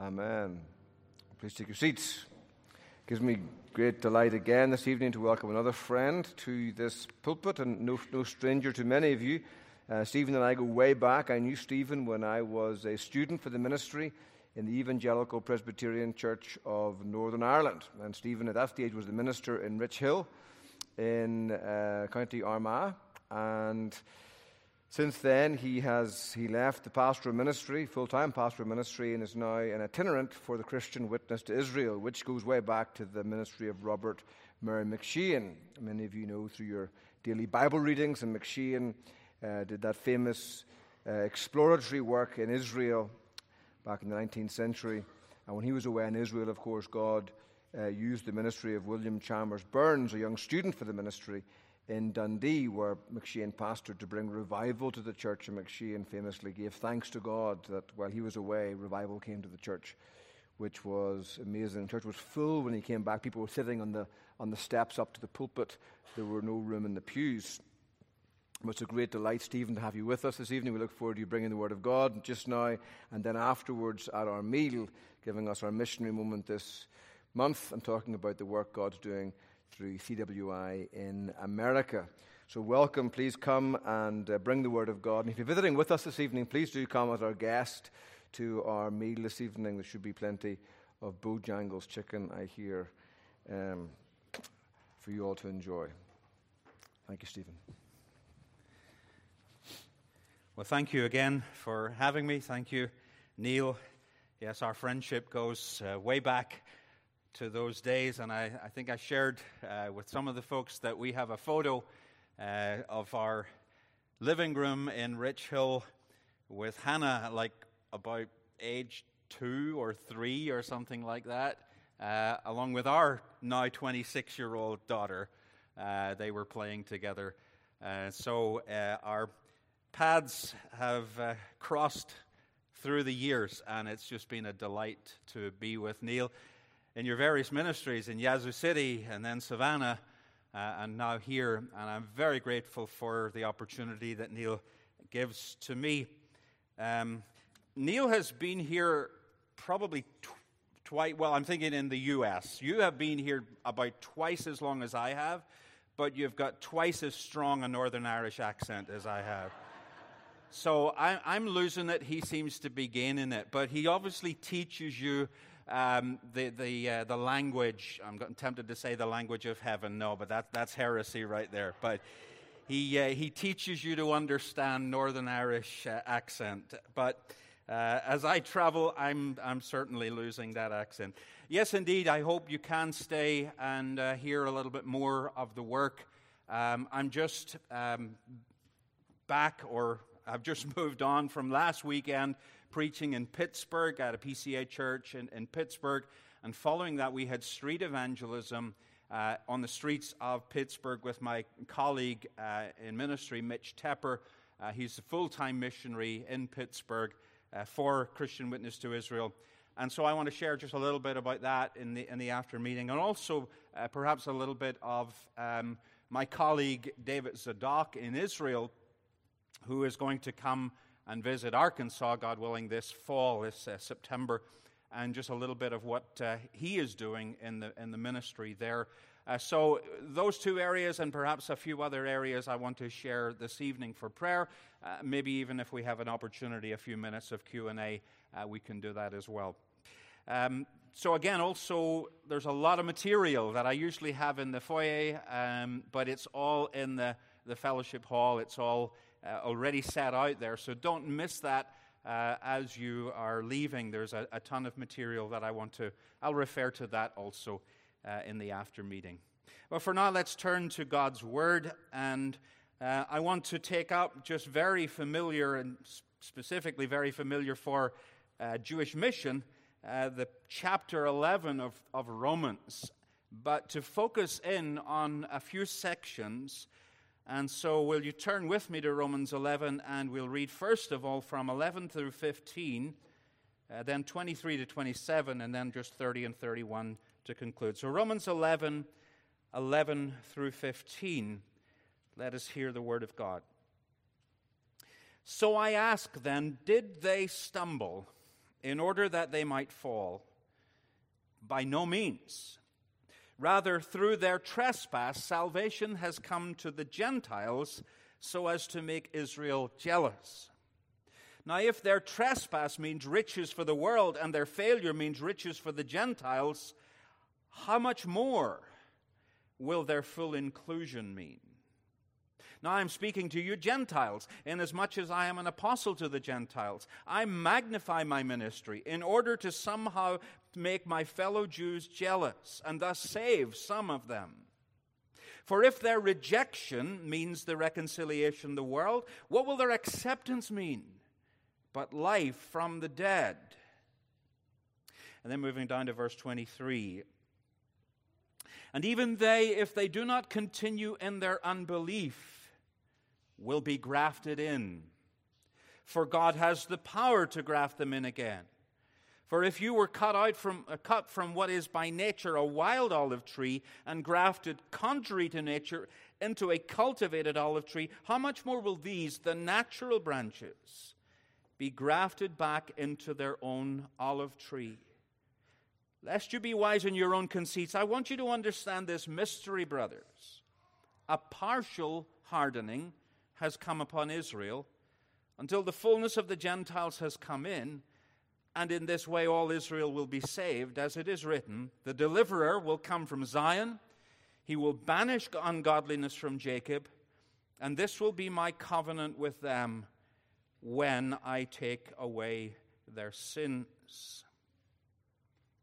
Amen. Please take your seats. It gives me great delight again this evening to welcome another friend to this pulpit, and no, no stranger to many of you. Uh, Stephen and I go way back. I knew Stephen when I was a student for the ministry in the Evangelical Presbyterian Church of Northern Ireland. And Stephen, at that stage, was the minister in Richhill in uh, County Armagh. And since then, he has he left the pastoral ministry, full-time pastoral ministry, and is now an itinerant for the Christian Witness to Israel, which goes way back to the ministry of Robert Murray M'Cheyne. Many of you know through your daily Bible readings, and M'Cheyne uh, did that famous uh, exploratory work in Israel back in the 19th century. And when he was away in Israel, of course, God uh, used the ministry of William Chalmers Burns, a young student for the ministry, in Dundee, where M'Cheyne pastored to bring revival to the church. And M'Cheyne famously gave thanks to God that while he was away, revival came to the church, which was amazing. The church was full when he came back. People were sitting on the, on the steps up to the pulpit, there were no room in the pews. It's a great delight, Stephen, to have you with us this evening. We look forward to you bringing the Word of God just now, and then afterwards at our meal, giving us our missionary moment this month and talking about the work God's doing through CWI in America. So, welcome. Please come and uh, bring the Word of God. And if you're visiting with us this evening, please do come as our guest to our meal this evening. There should be plenty of Bojangles chicken, I hear, um, for you all to enjoy. Thank you, Stephen. Well, thank you again for having me. Thank you, Neil. Yes, our friendship goes uh, way back to those days, and I, I think I shared uh, with some of the folks that we have a photo uh, of our living room in Richhill with Hannah, like about age two or three or something like that, uh, along with our now 26 year old daughter. Uh, they were playing together. Uh, so uh, our paths have crossed through the years, and it's just been a delight to be with Neil in your various ministries in Yazoo City and then Savannah uh, and now here. And I'm very grateful for the opportunity that Neil gives to me. Um, Neil has been here probably tw- twice, well, I'm thinking in the U.S. You have been here about twice as long as I have, but you've got twice as strong a Northern Irish accent as I have. So I, am losing it. He seems to be gaining it. But he obviously teaches you um, the, the, uh, the language, I'm tempted to say the language of heaven. No, but that, that's heresy right there. But he, uh, he teaches you to understand Northern Irish uh, accent. But uh, as I travel, I'm, I'm certainly losing that accent. Yes, indeed, I hope you can stay and uh, hear a little bit more of the work. Um, I'm just um, back, or I've just moved on from last weekend preaching in Pittsburgh at a PCA church in, in Pittsburgh. And following that, we had street evangelism uh, on the streets of Pittsburgh with my colleague uh, in ministry, Mitch Tepper. Uh, he's a full time missionary in Pittsburgh uh, for Christian Witness to Israel. And so I want to share just a little bit about that in the, in the after meeting, and also uh, perhaps a little bit of um, my colleague David Zadok in Israel, who is going to come and visit Arkansas, God willing, this fall, this uh, September, and just a little bit of what uh, he is doing in the, in the ministry there. Uh, so those two areas and perhaps a few other areas I want to share this evening for prayer. Uh, maybe even if we have an opportunity, a few minutes of Q&A, uh, we can do that as well. Um, so again, also there's a lot of material that I usually have in the foyer, um, but it's all in the, the fellowship hall. It's all uh, already set out there. So don't miss that uh, as you are leaving. There's a, a, ton of material that I want to, I'll refer to that also uh, in the after meeting. Well, for now, let's turn to God's Word. And uh, I want to take up just very familiar and specifically very familiar for uh, Jewish mission, uh, the chapter 11 of, of Romans. But to focus in on a few sections and so, will you turn with me to Romans 11 and we'll read first of all from 11 through 15, uh, then 23 to 27, and then just 30 and 31 to conclude. So, Romans 11, 11 through 15. Let us hear the word of God. So I ask then, did they stumble? in order that they might fall? By no means. Rather, through their trespass, salvation has come to the Gentiles so as to make Israel jealous. Now, if their trespass means riches for the world and their failure means riches for the Gentiles, how much more will their full inclusion mean? Now I'm speaking to you Gentiles, inasmuch as I am an apostle to the Gentiles. I magnify my ministry in order to somehow make my fellow Jews jealous and thus save some of them. For if their rejection means the reconciliation of the world, what will their acceptance mean? But life from the dead. And then moving down to verse 23. And even they, if they do not continue in their unbelief, will be grafted in. For God has the power to graft them in again. For if you were cut out from uh, cut from what is by nature a wild olive tree and grafted contrary to nature into a cultivated olive tree, how much more will these, the natural branches, be grafted back into their own olive tree? Lest you be wise in your own conceits, I want you to understand this mystery, brothers. A partial hardening has come upon Israel until the fullness of the Gentiles has come in, and in this way all Israel will be saved, as it is written The deliverer will come from Zion, he will banish ungodliness from Jacob, and this will be my covenant with them when I take away their sins.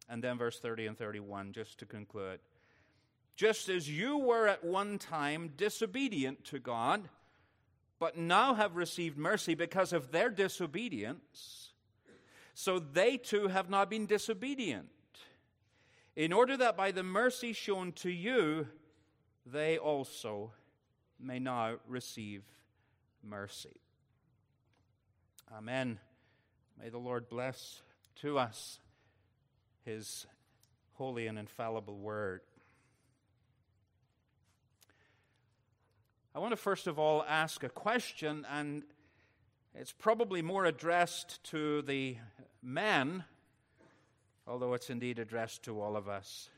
And then verse 30 and 31, just to conclude. Just as you were at one time disobedient to God, but now have received mercy because of their disobedience. So they too have not been disobedient, in order that by the mercy shown to you, they also may now receive mercy. Amen. May the Lord bless to us his holy and infallible word. I want to first of all ask a question, and it's probably more addressed to the men, although it's indeed addressed to all of us.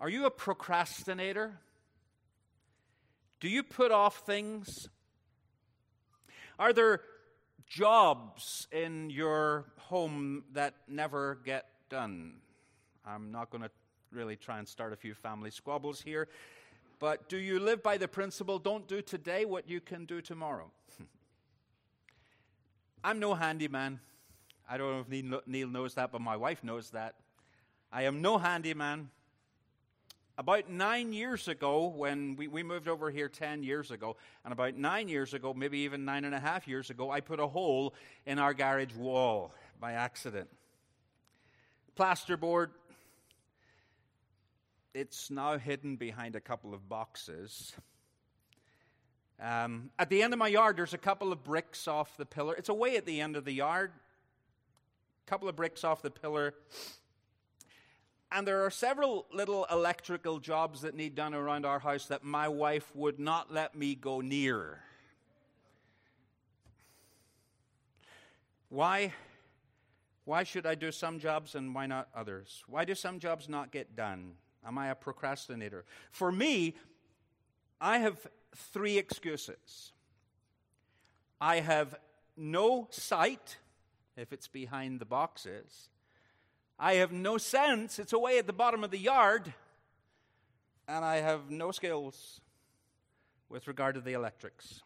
Are you a procrastinator? Do you put off things? Are there jobs in your home that never get done? I'm not going to really try and start a few family squabbles here. But do you live by the principle, don't do today what you can do tomorrow? I'm no handyman. I don't know if Neil knows that, but my wife knows that. I am no handyman. About nine years ago, when we, we moved over here 10 years ago, and about nine years ago, maybe even nine and a half years ago, I put a hole in our garage wall by accident. Plasterboard it's now hidden behind a couple of boxes. Um, at the end of my yard, there's a couple of bricks off the pillar. It's away at the end of the yard. A couple of bricks off the pillar. And there are several little electrical jobs that need done around our house that my wife would not let me go near. Why? Why should I do some jobs and why not others? Why do some jobs not get done? Am I a procrastinator? For me, I have three excuses. I have no sight, if it's behind the boxes. I have no sense, it's away at the bottom of the yard. And I have no skills with regard to the electrics.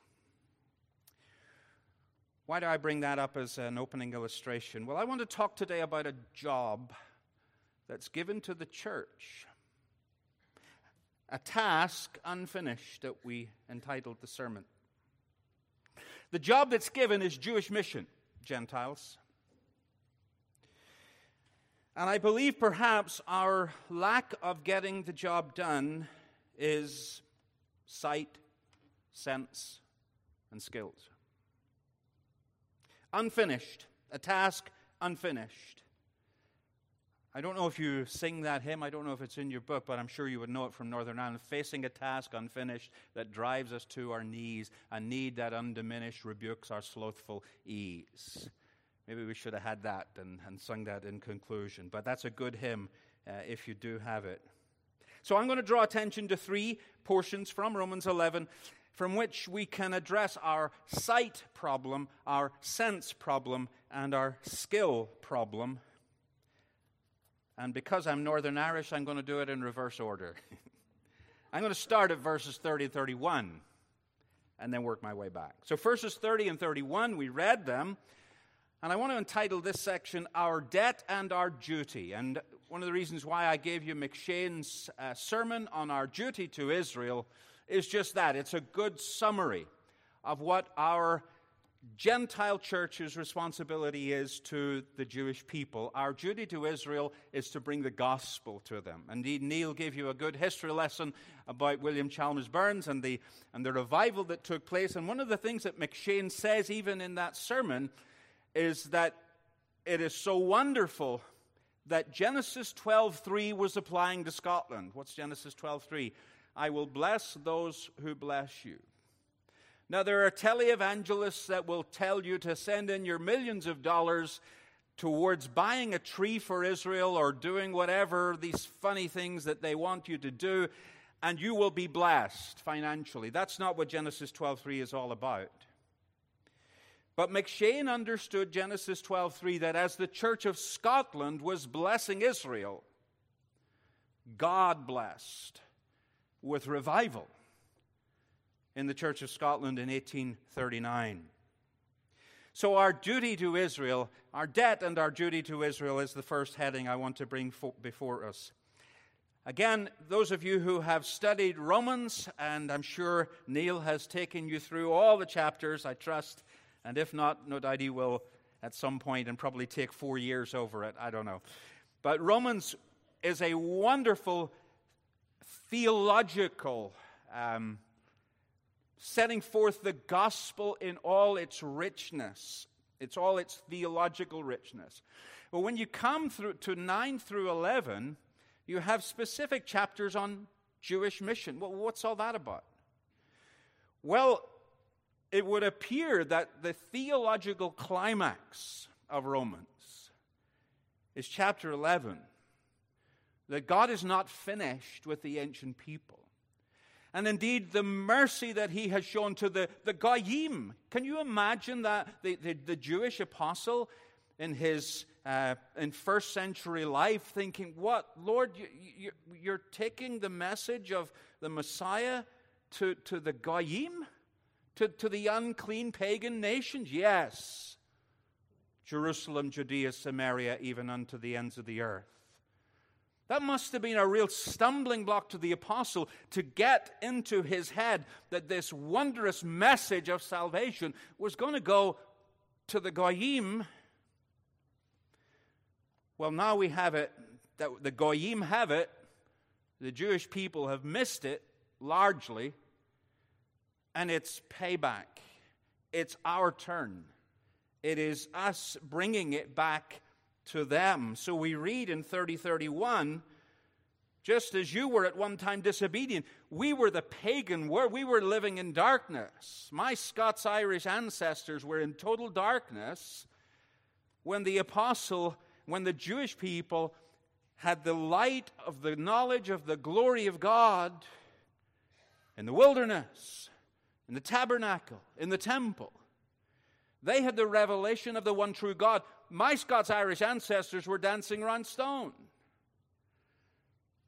Why do I bring that up as an opening illustration? Well, I want to talk today about a job that's given to the church a task unfinished that we entitled the sermon. The job that's given is Jewish mission, Gentiles. And I believe perhaps our lack of getting the job done is sight, sense, and skills. Unfinished, a task unfinished. I don't know if you sing that hymn. I don't know if it's in your book, but I'm sure you would know it from Northern Ireland. Facing a task unfinished that drives us to our knees, a need that undiminished rebukes our slothful ease. Maybe we should have had that and, and sung that in conclusion. But that's a good hymn uh, if you do have it. So I'm going to draw attention to three portions from Romans 11 from which we can address our sight problem, our sense problem, and our skill problem. And because I'm Northern Irish, I'm going to do it in reverse order. I'm going to start at verses 30 and 31 and then work my way back. So, verses 30 and 31, we read them. And I want to entitle this section, Our Debt and Our Duty. And one of the reasons why I gave you M'Cheyne's uh, sermon on our duty to Israel is just that. It's a good summary of what our Gentile church's responsibility is to the Jewish people. Our duty to Israel is to bring the gospel to them. Indeed, Neil gave you a good history lesson about William Chalmers Burns and the, and the revival that took place. And one of the things that M'Cheyne says, even in that sermon, is that it is so wonderful that Genesis 12:3 was applying to Scotland. What's Genesis 12:3? I will bless those who bless you. Now there are televangelists that will tell you to send in your millions of dollars towards buying a tree for Israel or doing whatever these funny things that they want you to do and you will be blessed financially. That's not what Genesis 12:3 is all about. But M'Cheyne understood Genesis 12:3 that as the Church of Scotland was blessing Israel, God blessed with revival in the Church of Scotland in 1839. So, our duty to Israel, our debt and our duty to Israel is the first heading I want to bring before us. Again, those of you who have studied Romans, and I'm sure Neil has taken you through all the chapters, I trust and if not, no doubt he will at some point and probably take four years over it. I don't know. But Romans is a wonderful theological um, setting forth the gospel in all its richness. It's all its theological richness. But when you come through to 9 through 11, you have specific chapters on Jewish mission. Well, what's all that about? Well, it would appear that the theological climax of Romans is chapter 11 that God is not finished with the ancient people. And indeed, the mercy that he has shown to the, the Goyim. Can you imagine that the, the, the Jewish apostle in his uh, in first century life thinking, What, Lord, you, you, you're taking the message of the Messiah to, to the Goyim? to, to the unclean pagan nations? Yes. Jerusalem, Judea, Samaria, even unto the ends of the earth. That must have been a real stumbling block to the apostle to get into his head that this wondrous message of salvation was going to go to the Goyim. Well, now we have it, that the Goyim have it, the Jewish people have missed it largely and it's payback. It's our turn. It is us bringing it back to them. So we read in 3031 just as you were at one time disobedient, we were the pagan world. We were living in darkness. My Scots Irish ancestors were in total darkness when the apostle, when the Jewish people had the light of the knowledge of the glory of God in the wilderness in the tabernacle, in the temple. They had the revelation of the one true God. My Scots Irish ancestors were dancing around stone.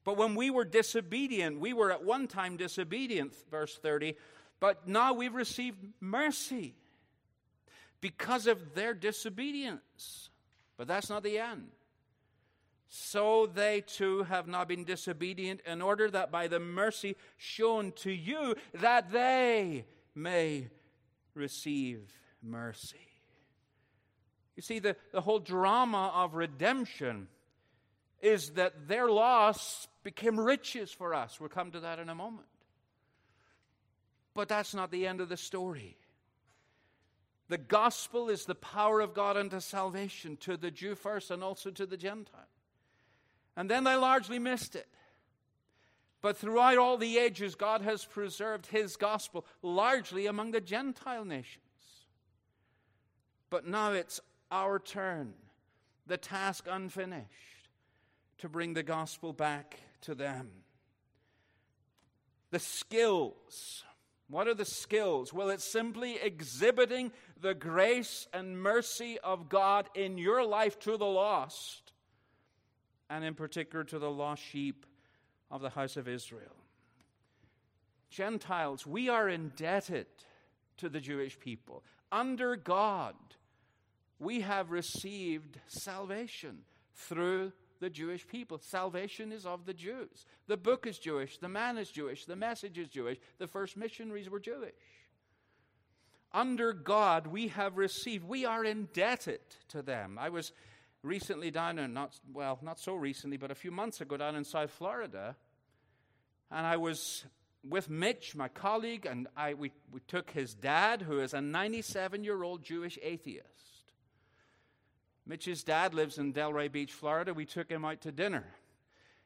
But when we were disobedient, we were at one time disobedient, verse 30, but now we've received mercy because of their disobedience. But that's not the end so they too have not been disobedient, in order that by the mercy shown to you, that they may receive mercy. You see, the, the whole drama of redemption is that their loss became riches for us. We'll come to that in a moment. But that's not the end of the story. The gospel is the power of God unto salvation to the Jew first and also to the Gentile. And then they largely missed it. But throughout all the ages, God has preserved his gospel largely among the Gentile nations. But now it's our turn, the task unfinished, to bring the gospel back to them. The skills. What are the skills? Well, it's simply exhibiting the grace and mercy of God in your life to the lost, and in particular to the lost sheep of the house of Israel. Gentiles, we are indebted to the Jewish people. Under God, we have received salvation through the Jewish people. Salvation is of the Jews. The book is Jewish, the man is Jewish, the message is Jewish, the first missionaries were Jewish. Under God, we have received, we are indebted to them. I was recently down in, not, well, not so recently, but a few months ago down in South Florida, and I was with Mitch, my colleague, and I, we, we took his dad, who is a 97 year old Jewish atheist. Mitch's dad lives in Delray Beach, Florida. We took him out to dinner.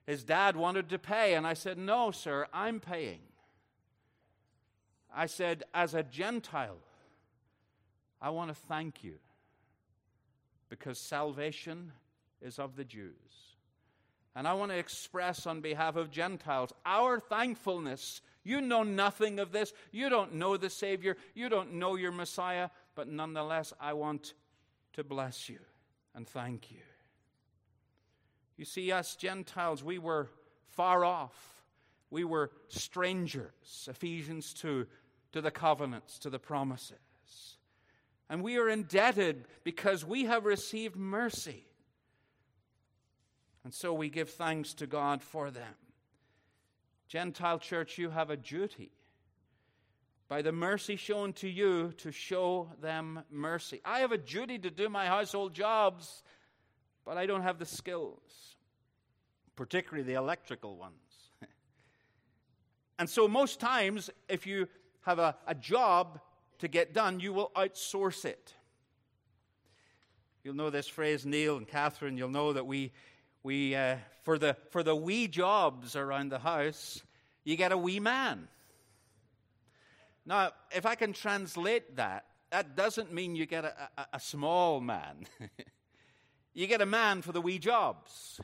His dad wanted to pay, and I said, No, sir, I'm paying. I said, As a Gentile, I want to thank you because salvation is of the Jews. And I want to express on behalf of Gentiles our thankfulness. You know nothing of this. You don't know the Savior. You don't know your Messiah. But nonetheless, I want to bless you and thank you. You see, us Gentiles, we were far off. We were strangers, Ephesians 2, to the covenants, to the promises. And we are indebted because we have received mercy. And so we give thanks to God for them. Gentile church, you have a duty by the mercy shown to you to show them mercy. I have a duty to do my household jobs, but I don't have the skills, particularly the electrical ones. and so, most times, if you have a, a job to get done, you will outsource it. You'll know this phrase, Neil and Catherine. You'll know that we we, uh, for, the, for the wee jobs around the house, you get a wee man. Now, if I can translate that, that doesn't mean you get a, a, a small man. you get a man for the wee jobs,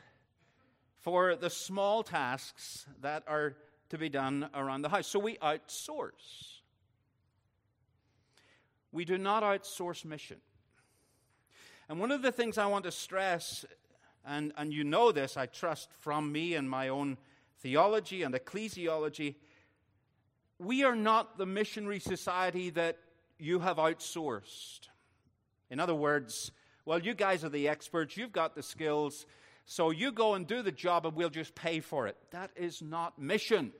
for the small tasks that are to be done around the house. So we outsource. We do not outsource mission. And one of the things I want to stress and, and you know this, I trust, from me and my own theology and ecclesiology. We are not the missionary society that you have outsourced. In other words, well, you guys are the experts, you've got the skills, so you go and do the job and we'll just pay for it. That is not mission.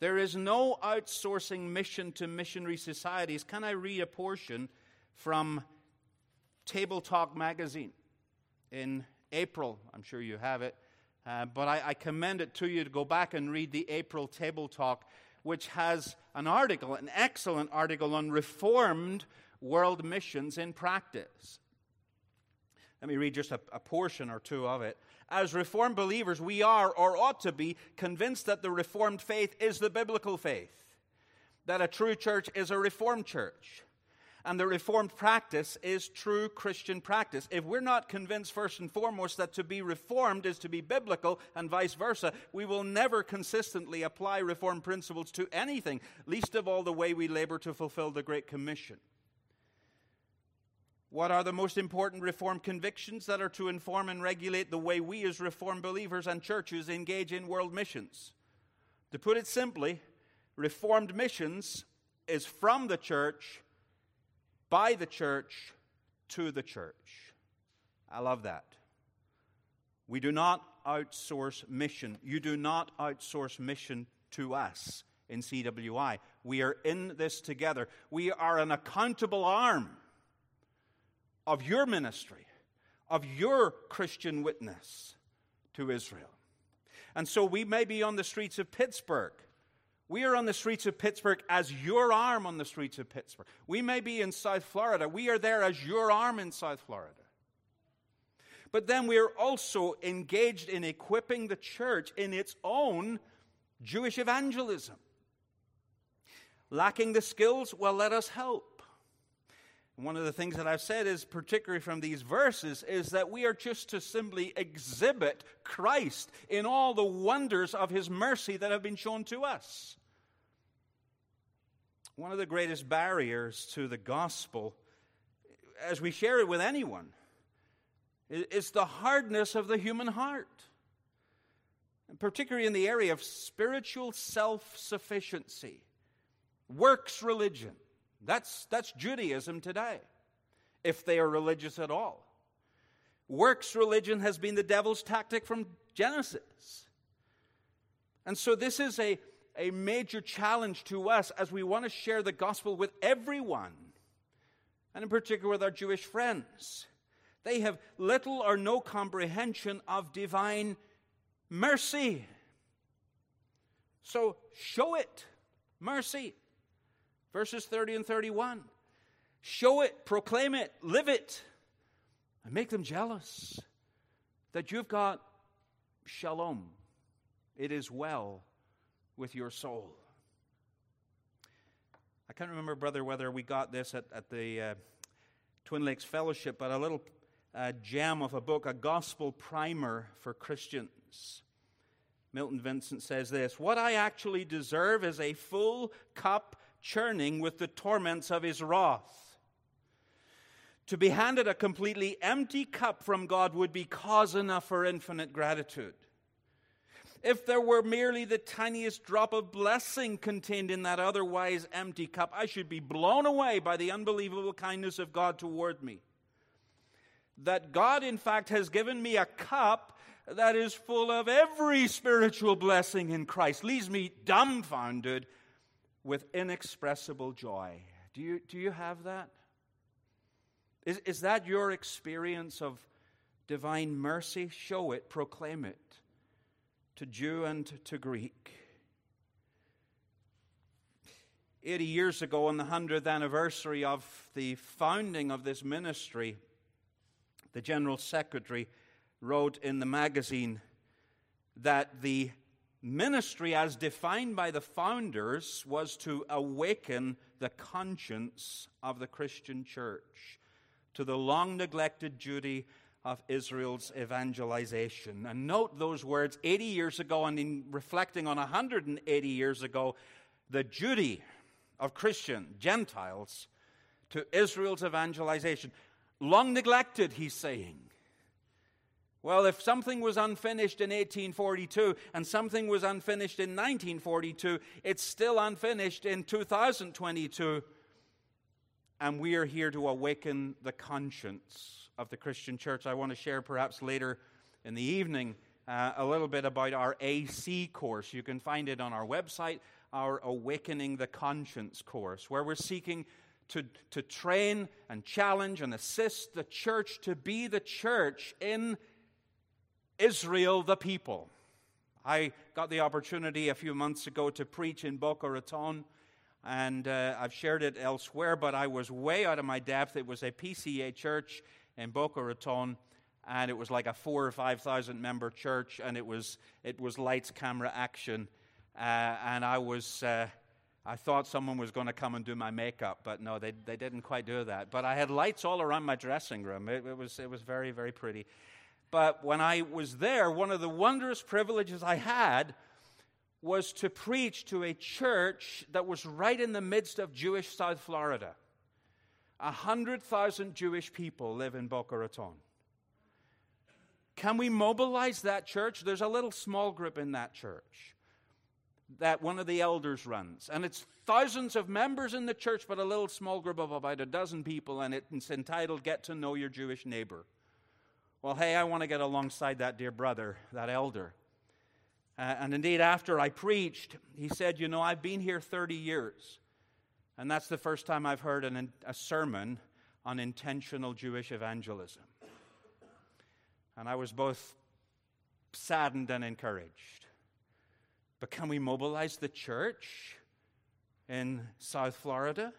There is no outsourcing mission to missionary societies. Can I read a portion from Tabletalk magazine? in April. I'm sure you have it. Uh, but I, I, commend it to you to go back and read the April Tabletalk, which has an article, an excellent article on reformed world missions in practice. Let me read just a, a portion or two of it. As Reformed believers, we are, or ought to be, convinced that the Reformed faith is the biblical faith, that a true church is a Reformed church and the Reformed practice is true Christian practice. If we're not convinced, first and foremost, that to be Reformed is to be biblical and vice versa, we will never consistently apply Reformed principles to anything, least of all the way we labor to fulfill the Great Commission. What are the most important Reformed convictions that are to inform and regulate the way we, as Reformed believers and churches, engage in world missions? To put it simply, Reformed missions is from the church by the church to the church. I love that. We do not outsource mission. You do not outsource mission to us in CWI. We are in this together. We are an accountable arm of your ministry, of your Christian witness to Israel. And so we may be on the streets of Pittsburgh we are on the streets of Pittsburgh as your arm on the streets of Pittsburgh. We may be in South Florida. We are there as your arm in South Florida. But then we are also engaged in equipping the church in its own Jewish evangelism. Lacking the skills? Well, let us help. One of the things that I've said is, particularly from these verses, is that we are just to simply exhibit Christ in all the wonders of his mercy that have been shown to us. One of the greatest barriers to the gospel, as we share it with anyone, is the hardness of the human heart, and particularly in the area of spiritual self sufficiency, works religion. That's, that's Judaism today, if they are religious at all. Works religion has been the devil's tactic from Genesis. And so, this is a, a major challenge to us as we want to share the gospel with everyone, and in particular with our Jewish friends. They have little or no comprehension of divine mercy. So, show it mercy. Verses 30 and 31. Show it, proclaim it, live it, and make them jealous that you've got shalom. It is well with your soul. I can't remember, brother, whether we got this at, at the uh, Twin Lakes Fellowship, but a little uh, gem of a book, a gospel primer for Christians. Milton Vincent says this What I actually deserve is a full cup churning with the torments of his wrath. To be handed a completely empty cup from God would be cause enough for infinite gratitude if there were merely the tiniest drop of blessing contained in that otherwise empty cup, I should be blown away by the unbelievable kindness of God toward me. That God, in fact, has given me a cup that is full of every spiritual blessing in Christ leaves me dumbfounded with inexpressible joy. Do you, do you have that? Is, is that your experience of divine mercy? Show it, proclaim it to Jew and to Greek. 80 years ago, on the 100th anniversary of the founding of this ministry, the General Secretary wrote in the magazine that the ministry, as defined by the founders, was to awaken the conscience of the Christian church to the long neglected duty of Israel's evangelization. And note those words 80 years ago, and in reflecting on 180 years ago, the duty of Christian Gentiles to Israel's evangelization. Long neglected, he's saying. Well, if something was unfinished in 1842 and something was unfinished in 1942, it's still unfinished in 2022. And we are here to awaken the conscience of the Christian church. I want to share perhaps later in the evening uh, a little bit about our AC course. You can find it on our website, our Awakening the Conscience course, where we're seeking to, to train and challenge and assist the church to be the church in Israel, the people. I got the opportunity a few months ago to preach in Boca Raton, and uh, I've shared it elsewhere, but I was way out of my depth. It was a PCA church in Boca Raton, and it was like a four or five thousand member church, and it was it was lights, camera, action, uh, and I was. Uh, I thought someone was going to come and do my makeup, but no, they, they didn't quite do that. But I had lights all around my dressing room. It, it, was, it was very, very pretty. But when I was there, one of the wondrous privileges I had was to preach to a church that was right in the midst of Jewish South Florida. 100,000 Jewish people live in Boca Raton. Can we mobilize that church? There's a little small group in that church that one of the elders runs. And it's thousands of members in the church, but a little small group of about a dozen people, and it's entitled Get to Know Your Jewish Neighbor. Well, hey, I want to get alongside that dear brother, that elder. Uh, and indeed, after I preached, he said, You know, I've been here 30 years. And that's the first time I've heard an, a sermon on intentional Jewish evangelism. And I was both saddened and encouraged. But can we mobilize the church in South Florida?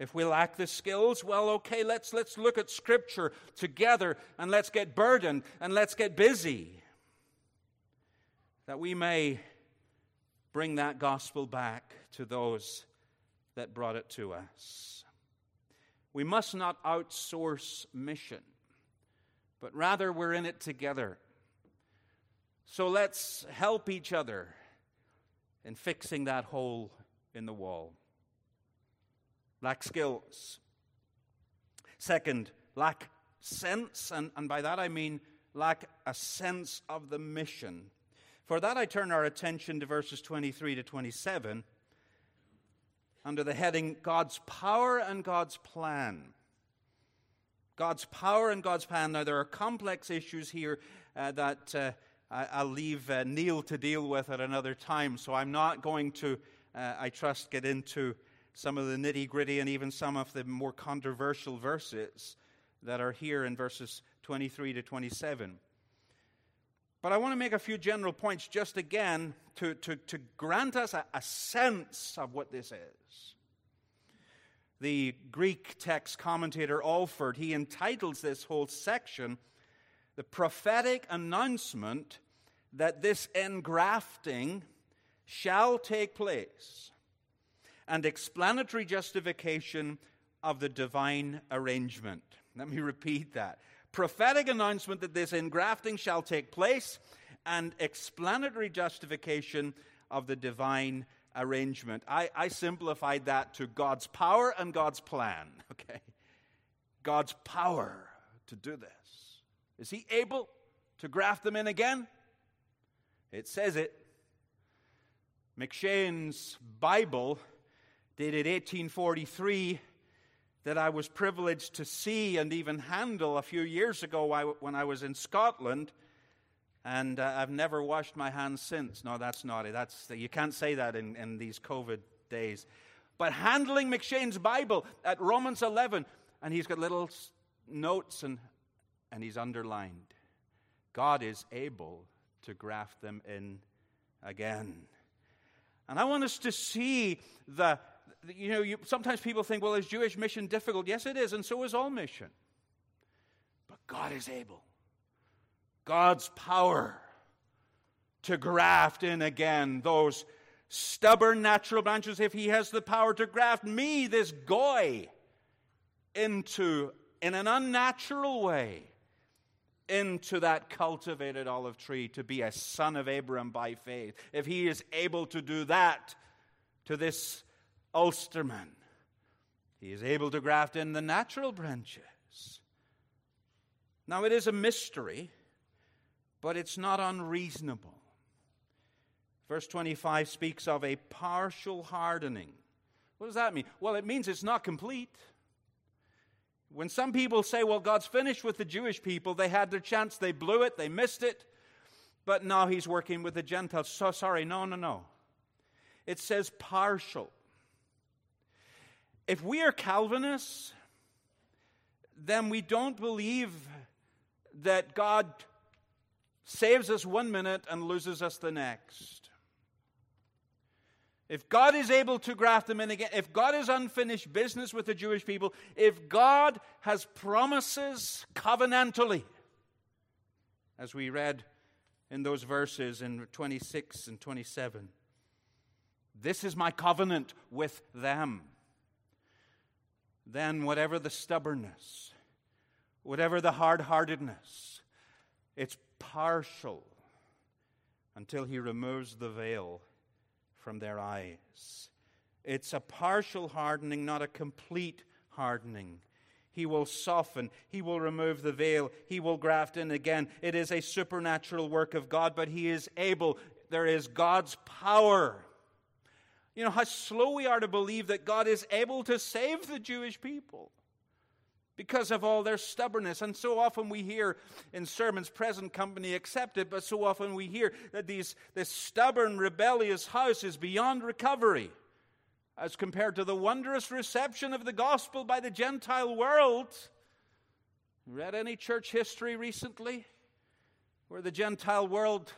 If we lack the skills, well, okay, let's, let's look at Scripture together and let's get burdened and let's get busy. That we may bring that gospel back to those that brought it to us. We must not outsource mission, but rather we're in it together. So let's help each other in fixing that hole in the wall. Lack skills. Second, lack sense, and, and by that I mean lack a sense of the mission. For that, I turn our attention to verses 23 to 27 under the heading God's power and God's plan. God's power and God's plan. Now, there are complex issues here uh, that uh, I, will leave uh, Neil to deal with at another time, so I'm not going to, uh, I trust, get into some of the nitty gritty and even some of the more controversial verses that are here in verses 23 to 27. But I want to make a few general points just again to, to, to grant us a, a sense of what this is. The Greek text commentator Alford, he entitles this whole section, The Prophetic Announcement that this engrafting shall take place, and explanatory justification of the divine arrangement. Let me repeat that prophetic announcement that this engrafting shall take place, and explanatory justification of the divine arrangement. I, I simplified that to God's power and God's plan. Okay? God's power to do this. Is He able to graft them in again? It says it. M'Cheyne's Bible, dated 1843, that I was privileged to see and even handle a few years ago when I was in Scotland. And uh, I've never washed my hands since. No, that's naughty. That's, you can't say that in, in these COVID days. But handling M'Cheyne's Bible at Romans 11, and he's got little notes and, and he's underlined God is able to graft them in again. And I want us to see the, you know, you, sometimes people think, well, is Jewish mission difficult? Yes, it is, and so is all mission. But God is able. God's power to graft in again those stubborn natural branches, if He has the power to graft me, this goy, into, in an unnatural way, into that cultivated olive tree to be a son of Abraham by faith. If He is able to do that to this Ulsterman. He is able to graft in the natural branches. Now, it is a mystery, but it's not unreasonable. Verse 25 speaks of a partial hardening. What does that mean? Well, it means it's not complete. When some people say, well, God's finished with the Jewish people, they had their chance, they blew it, they missed it, but now He's working with the Gentiles. So sorry, no, no, no. It says partial. If we are Calvinists, then we don't believe that God saves us one minute and loses us the next. If God is able to graft them in again, if God is unfinished business with the Jewish people, if God has promises covenantally, as we read in those verses in 26 and 27, this is my covenant with them then whatever the stubbornness, whatever the hard heartedness, it's partial until he removes the veil from their eyes. It's a partial hardening, not a complete hardening. He will soften. He will remove the veil. He will graft in again. It is a supernatural work of God, but He is able. There is God's power you know, how slow we are to believe that God is able to save the Jewish people because of all their stubbornness. And so often we hear in sermons, present company accepted, but so often we hear that these, this stubborn, rebellious house is beyond recovery as compared to the wondrous reception of the gospel by the Gentile world. Read any church history recently where the Gentile world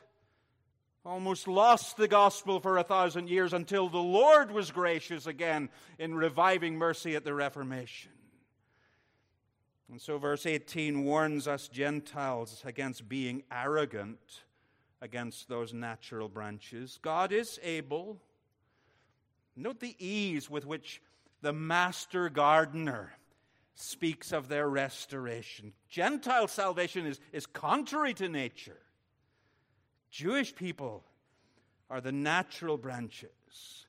almost lost the gospel for a thousand years until the Lord was gracious again in reviving mercy at the Reformation. And so, verse 18 warns us Gentiles against being arrogant against those natural branches. God is able. Note the ease with which the master gardener speaks of their restoration. Gentile salvation is, is contrary to nature. Jewish people are the natural branches.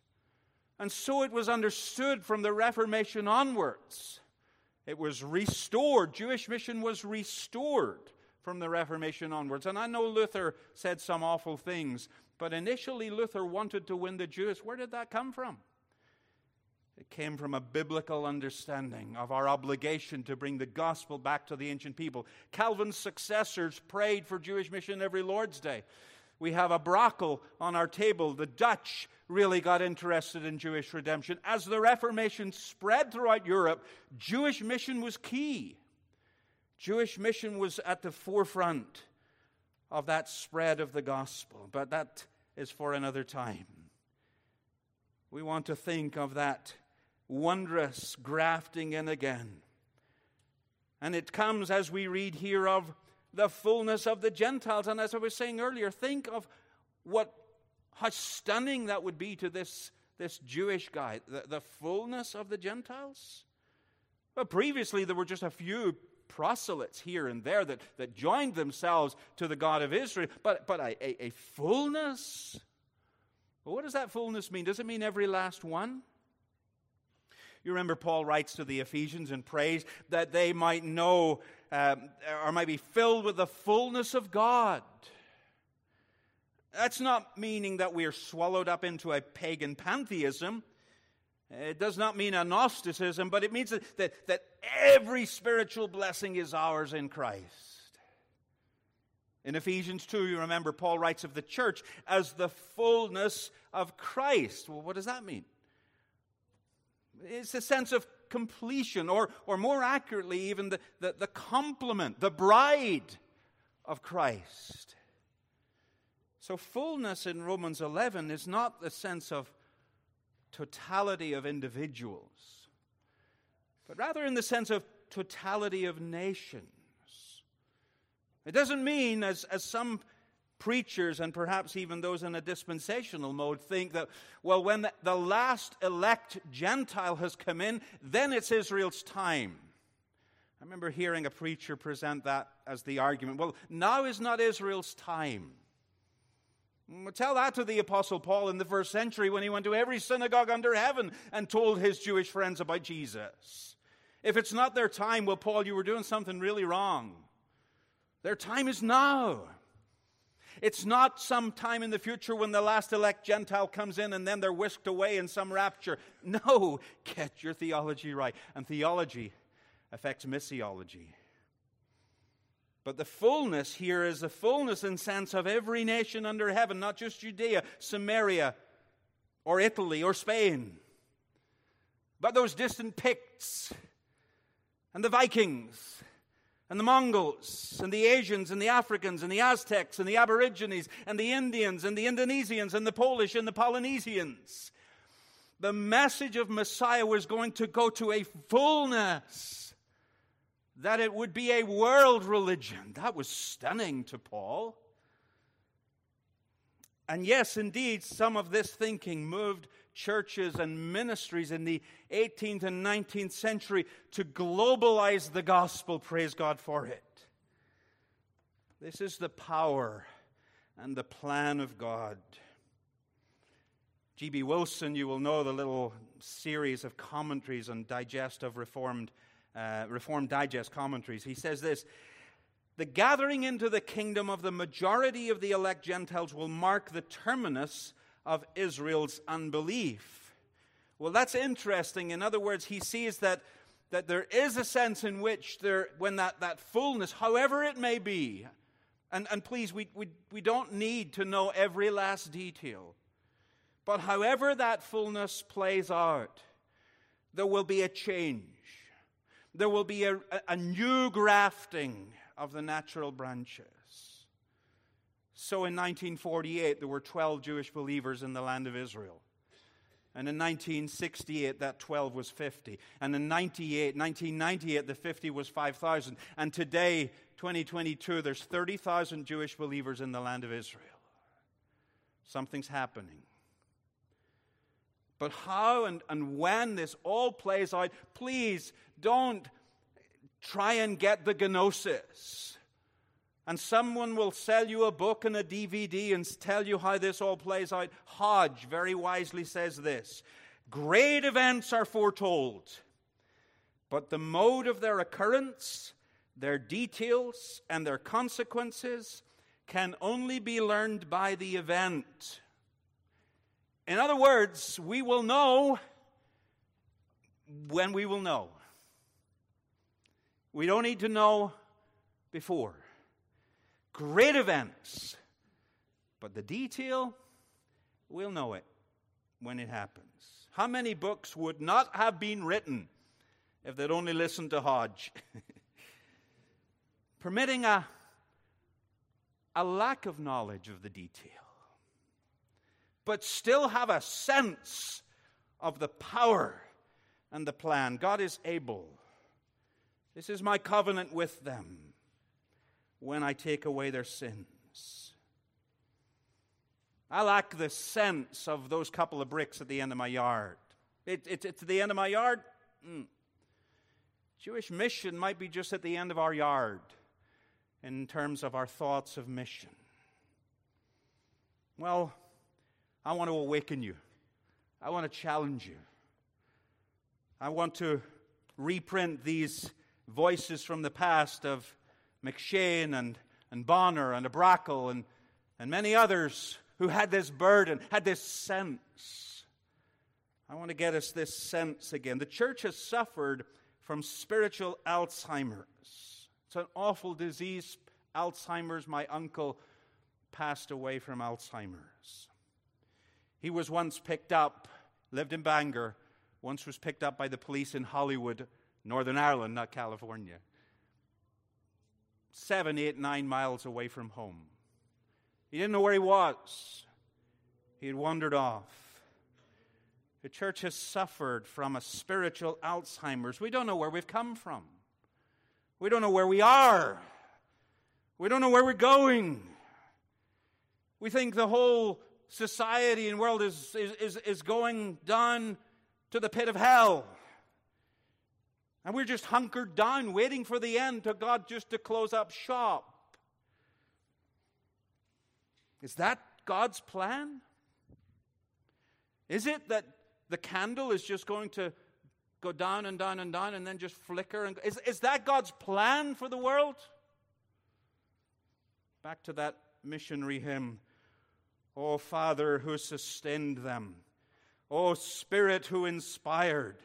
And so it was understood from the Reformation onwards. It was restored. Jewish mission was restored from the Reformation onwards. And I know Luther said some awful things, but initially Luther wanted to win the Jews. Where did that come from? It came from a biblical understanding of our obligation to bring the gospel back to the ancient people. Calvin's successors prayed for Jewish mission every Lord's Day. We have a Brakel on our table. The Dutch really got interested in Jewish redemption. As the Reformation spread throughout Europe, Jewish mission was key. Jewish mission was at the forefront of that spread of the gospel, but that is for another time. We want to think of that wondrous grafting in again. And it comes as we read here of the fullness of the Gentiles. And as I was saying earlier, think of what how stunning that would be to this, this Jewish guy, the, the fullness of the Gentiles. Well, previously there were just a few proselytes here and there that, that joined themselves to the God of Israel, but, but a, a, a fullness? Well, what does that fullness mean? Does it mean every last one? You remember Paul writes to the Ephesians and prays that they might know um, or might be filled with the fullness of God. That's not meaning that we are swallowed up into a pagan pantheism. It does not mean a Gnosticism, but it means that, that, that every spiritual blessing is ours in Christ. In Ephesians 2, you remember Paul writes of the church as the fullness of Christ. Well, what does that mean? It's a sense of completion, or, or more accurately, even the, the, the complement, the bride of Christ. So, fullness in Romans 11 is not the sense of totality of individuals, but rather in the sense of totality of nations. It doesn't mean, as, as some preachers and perhaps even those in a dispensational mode think that, well, when the, last elect Gentile has come in, then it's Israel's time. I remember hearing a preacher present that as the argument. Well, now is not Israel's time. Mm, tell that to the Apostle Paul in the first century when he went to every synagogue under heaven and told his Jewish friends about Jesus. If it's not their time, well, Paul, you were doing something really wrong. Their time is now. It's not some time in the future when the last elect Gentile comes in and then they're whisked away in some rapture. No, get your theology right. And theology affects missiology. But the fullness here is the fullness in sense of every nation under heaven, not just Judea, Samaria, or Italy, or Spain, but those distant Picts and the Vikings and the Mongols and the Asians and the Africans and the Aztecs and the Aborigines and the Indians and the Indonesians and the Polish and the Polynesians. The message of Messiah was going to go to a fullness, that it would be a world religion. That was stunning to Paul. And yes, indeed, some of this thinking moved churches and ministries in the 18th and 19th century to globalize the gospel. Praise God for it. This is the power and the plan of God. G.B. Wilson, you will know the little series of commentaries on digest of Reformed, uh, Reformed Digest commentaries. He says this The gathering into the kingdom of the majority of the elect Gentiles will mark the terminus of Israel's unbelief. Well, that's interesting. In other words, he sees that, that there is a sense in which there, when that, that fullness, however it may be, and, and please, we, we, we don't need to know every last detail, but however that fullness plays out, there will be a change. There will be a, a new grafting of the natural branches. So in 1948, there were 12 Jewish believers in the land of Israel. And in 1968, that 12 was 50. And in 98, 1998, the 50 was 5,000. And today, 2022, there's 30,000 Jewish believers in the land of Israel. Something's happening. But how and, and when this all plays out, please don't try and get the gnosis. And someone will sell you a book and a DVD and tell you how this all plays out. Hodge very wisely says this Great events are foretold, but the mode of their occurrence, their details, and their consequences can only be learned by the event. In other words, we will know when we will know. We don't need to know before. Great events, but the detail, we'll know it when it happens. How many books would not have been written if they'd only listened to Hodge? Permitting a, a lack of knowledge of the detail, but still have a sense of the power and the plan. God is able. This is my covenant with them when I take away their sins. I lack the sense of those couple of bricks at the end of my yard. It, it, it's the end of my yard. Mm. Jewish mission might be just at the end of our yard in terms of our thoughts of mission. Well, I want to awaken you. I want to challenge you. I want to reprint these voices from the past of M'Cheyne and, and Bonar and à Brakel and, and many others who had this burden, had this sense. I want to get us this sense again. The church has suffered from spiritual Alzheimer's. It's an awful disease, Alzheimer's. My uncle passed away from Alzheimer's. He was once picked up, lived in Bangor, once was picked up by the police in Holywood, Northern Ireland, not California. Seven, eight, nine miles away from home. He didn't know where he was. He had wandered off. The church has suffered from a spiritual Alzheimer's. We don't know where we've come from. We don't know where we are. We don't know where we're going. We think the whole society and world is, is, is, is going down to the pit of hell. And we're just hunkered down, waiting for the end to God just to close up shop. Is that God's plan? Is it that the candle is just going to go down and down and down and then just flicker? And, is, is that God's plan for the world? Back to that missionary hymn. Oh, Father, who sustained them. Oh, Spirit, who inspired.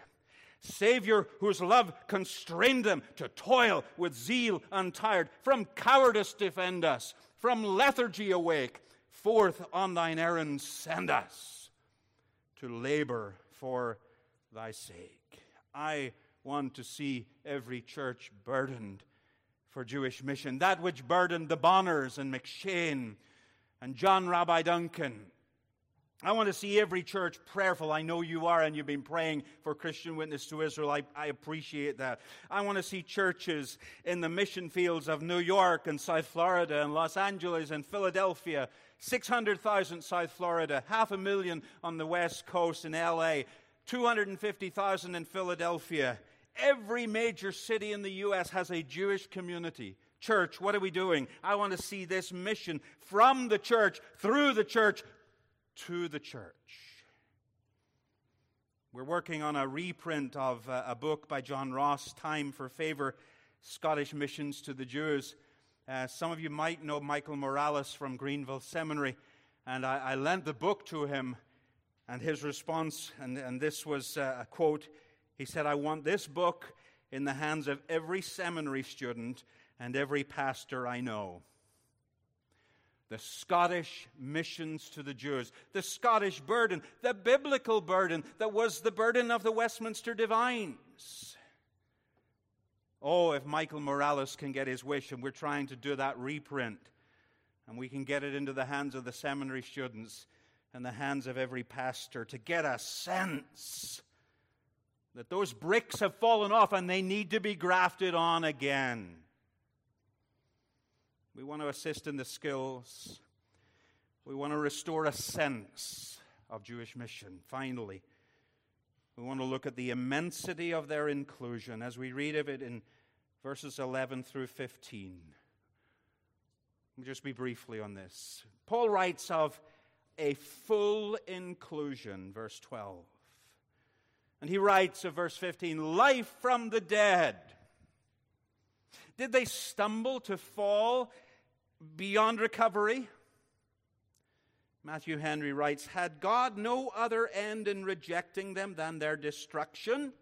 Savior, whose love constrained them to toil with zeal untired. From cowardice defend us, from lethargy awake. Forth on thine errand send us to labor for thy sake. I want to see every church burdened for Jewish mission. That which burdened the Bonars and M'Cheyne and John Rabbi Duncan I want to see every church prayerful. I know you are, and you've been praying for Christian witness to Israel. I, I, appreciate that. I want to see churches in the mission fields of New York and South Florida and Los Angeles and Philadelphia. 600,000 South Florida, half a million on the West Coast in LA, 250,000 in Philadelphia. Every major city in the U.S. has a Jewish community. Church, what are we doing? I want to see this mission from the church, through the church, to the church. We're working on a reprint of a, book by John Ross, Time for Favor Scottish Missions to the Jews. Uh, some of you might know Michael Morales from Greenville Seminary, and I, I lent the book to him, and his response, and, and this was uh, a quote he said, I want this book in the hands of every seminary student and every pastor I know the Scottish missions to the Jews, the Scottish burden, the biblical burden that was the burden of the Westminster Divines. Oh, if Michael Morales can get his wish, and we're trying to do that reprint, and we can get it into the hands of the seminary students and the hands of every pastor to get a sense that those bricks have fallen off and they need to be grafted on again. We want to assist in the skills. We want to restore a sense of Jewish mission. Finally, we want to look at the immensity of their inclusion as we read of it in verses 11 through 15. Let me just be briefly on this. Paul writes of a full inclusion, verse 12. And he writes of verse 15 life from the dead. Did they stumble to fall beyond recovery? Matthew Henry writes Had God no other end in rejecting them than their destruction?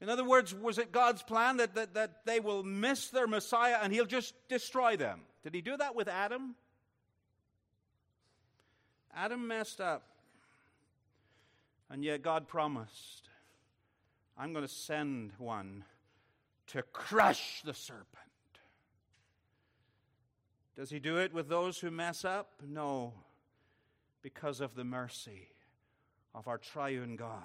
In other words, was it God's plan that, that, that they will miss their Messiah and he'll just destroy them? Did he do that with Adam? Adam messed up. And yet God promised, I'm going to send one to crush the serpent. Does he do it with those who mess up? No, because of the mercy of our triune God.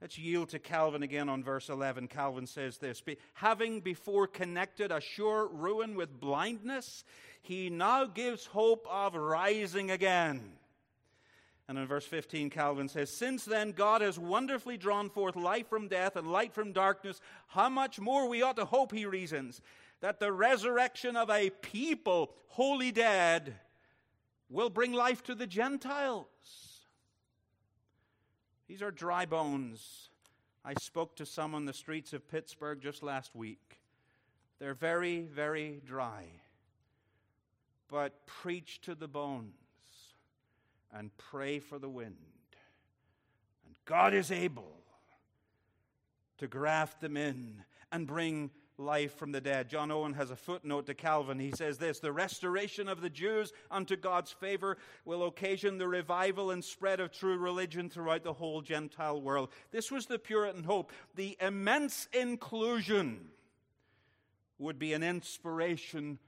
Let's yield to Calvin again on verse 11. Calvin says this Having before connected a sure ruin with blindness, he now gives hope of rising again. And in verse 15, Calvin says, Since then God has wonderfully drawn forth life from death and light from darkness, how much more we ought to hope, he reasons, that the resurrection of a people wholly dead will bring life to the Gentiles. These are dry bones. I spoke to some on the streets of Pittsburgh just last week. They're very, very dry. But preach to the bones and pray for the wind. And God is able to graft them in and bring life from the dead. John Owen has a footnote to Calvin. He says this The restoration of the Jews unto God's favor will occasion the revival and spread of true religion throughout the whole Gentile world. This was the Puritan hope. The immense inclusion would be an inspiration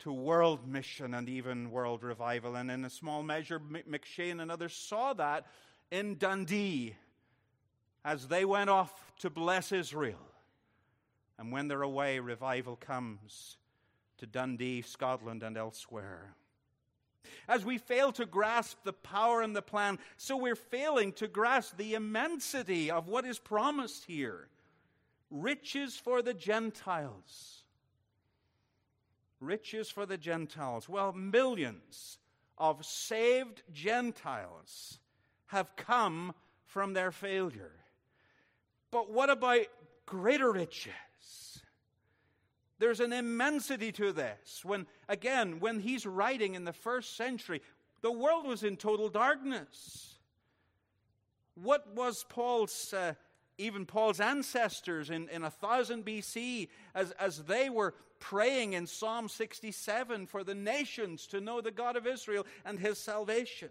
to world mission and even world revival. And in a small measure, M'Cheyne and others saw that in Dundee as they went off to bless Israel. And when they're away, revival comes to Dundee, Scotland, and elsewhere. As we fail to grasp the power and the plan, so we're failing to grasp the immensity of what is promised here riches for the Gentiles riches for the Gentiles. Well, millions of saved Gentiles have come from their failure. But what about greater riches? There's an immensity to this. When, again, when he's writing in the first century, the world was in total darkness. What was Paul's, uh, even Paul's ancestors in, in 1000 BC, as, as they were praying in Psalm 67 for the nations to know the God of Israel and his salvation.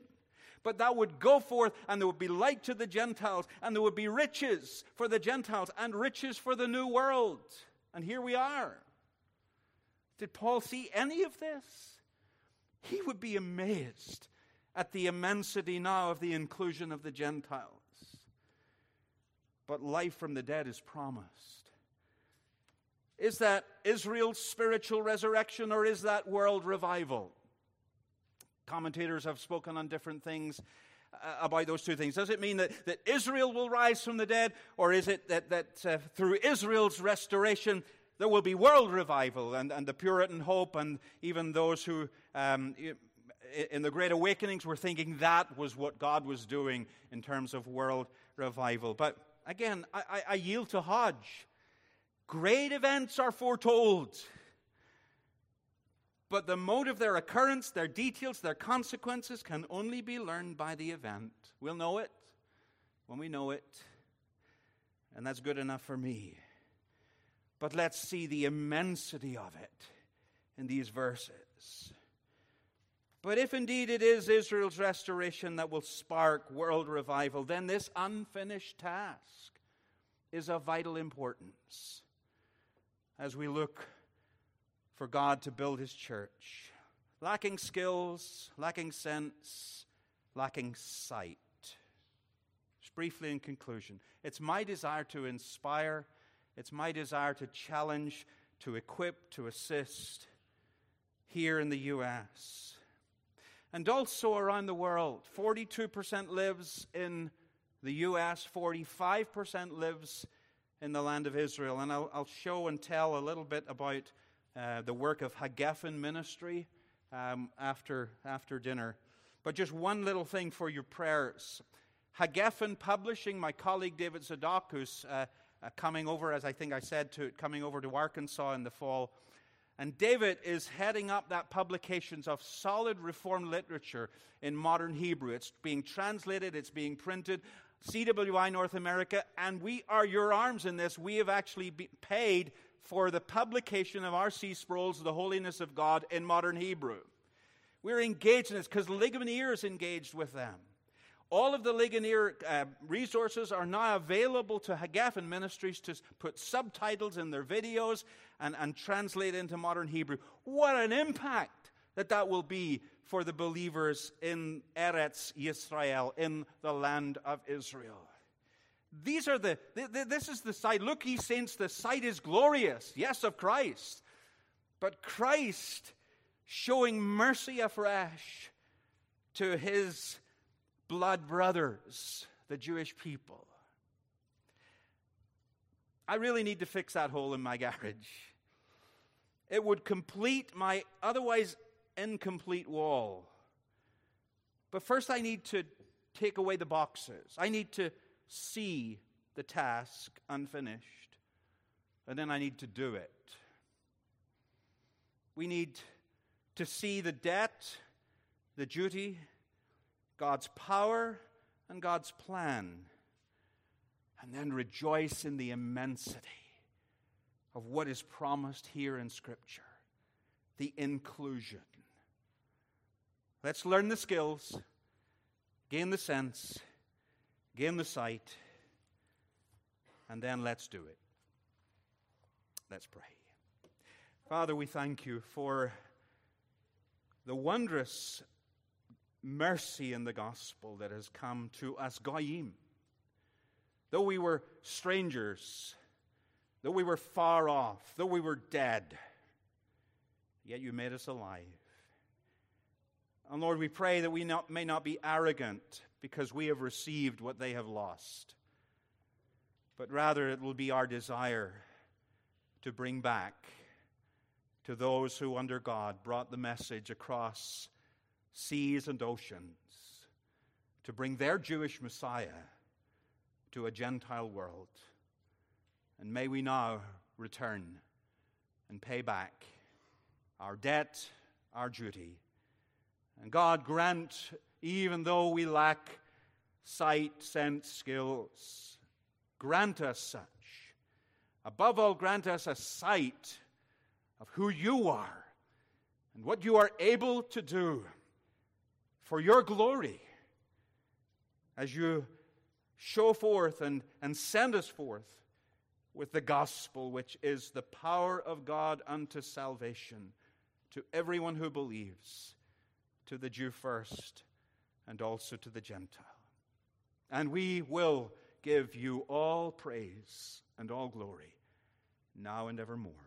But that would go forth, and there would be light to the Gentiles, and there would be riches for the Gentiles, and riches for the new world. And here we are. Did Paul see any of this? He would be amazed at the immensity now of the inclusion of the Gentiles. But life from the dead is promised. Is that Israel's spiritual resurrection or is that world revival? Commentators have spoken on different things uh, about those two things. Does it mean that, that Israel will rise from the dead, or is it that, that uh, through Israel's restoration there will be world revival and, and the Puritan hope, and even those who um, in the Great Awakenings were thinking that was what God was doing in terms of world revival? But again, I, I, I yield to Hodge. Great events are foretold. But the mode of their occurrence, their details, their consequences can only be learned by the event. We'll know it when we know it. And that's good enough for me. But let's see the immensity of it in these verses. But if indeed it is Israel's restoration that will spark world revival, then this unfinished task is of vital importance as we look for God to build his church. Lacking skills, lacking sense, lacking sight. Just briefly in conclusion, it's my desire to inspire, it's my desire to challenge, to equip, to assist here in the U.S. And also around the world. 42% lives in the U.S., 45% lives in the land of Israel. And I'll, I'll show and tell a little bit about uh, the work of Hagefen Ministry um, after, after dinner. But just one little thing for your prayers. Hagefen Publishing, my colleague David Zadok, who's uh, uh, coming over, as I think I said, to coming over to Arkansas in the fall. And David is heading up that publications of solid Reformed literature in modern Hebrew. It's being translated, it's being printed. CWI North America, and we are your arms in this. We have actually paid for the publication of R.C. Sproul's The Holiness of God in modern Hebrew. We're engaged in this because Ligonier is engaged with them. All of the Ligonier uh, resources are now available to Hagefen Ministries to put subtitles in their videos and, and translate into modern Hebrew. What an impact that that will be for the believers in Eretz Yisrael, in the land of Israel. These are the, this is the sight. Look, ye saints, the sight is glorious, yes, of Christ. But Christ showing mercy afresh to his blood brothers, the Jewish people. I really need to fix that hole in my garage. It would complete my otherwise incomplete wall. But first, I need to take away the boxes. I need to see the task unfinished. And then I need to do it. We need to see the debt, the duty, God's power, and God's plan. And then rejoice in the immensity of what is promised here in Scripture the inclusion. Let's learn the skills, gain the sense, gain the sight, and then let's do it. Let's pray. Father, we thank you for the wondrous mercy in the gospel that has come to us, Goyim. Though we were strangers, though we were far off, though we were dead, yet you made us alive. And Lord, we pray that we not, may not be arrogant because we have received what they have lost, but rather it will be our desire to bring back to those who, under God, brought the message across seas and oceans to bring their Jewish Messiah to a Gentile world. And may we now return and pay back our debt, our duty. And God grant, even though we lack sight, sense, skills, grant us such. Above all, grant us a sight of who you are and what you are able to do for your glory as you show forth and, and send us forth with the gospel, which is the power of God unto salvation to everyone who believes, to the Jew first, and also to the Gentile. And we will give you all praise and all glory, now and evermore.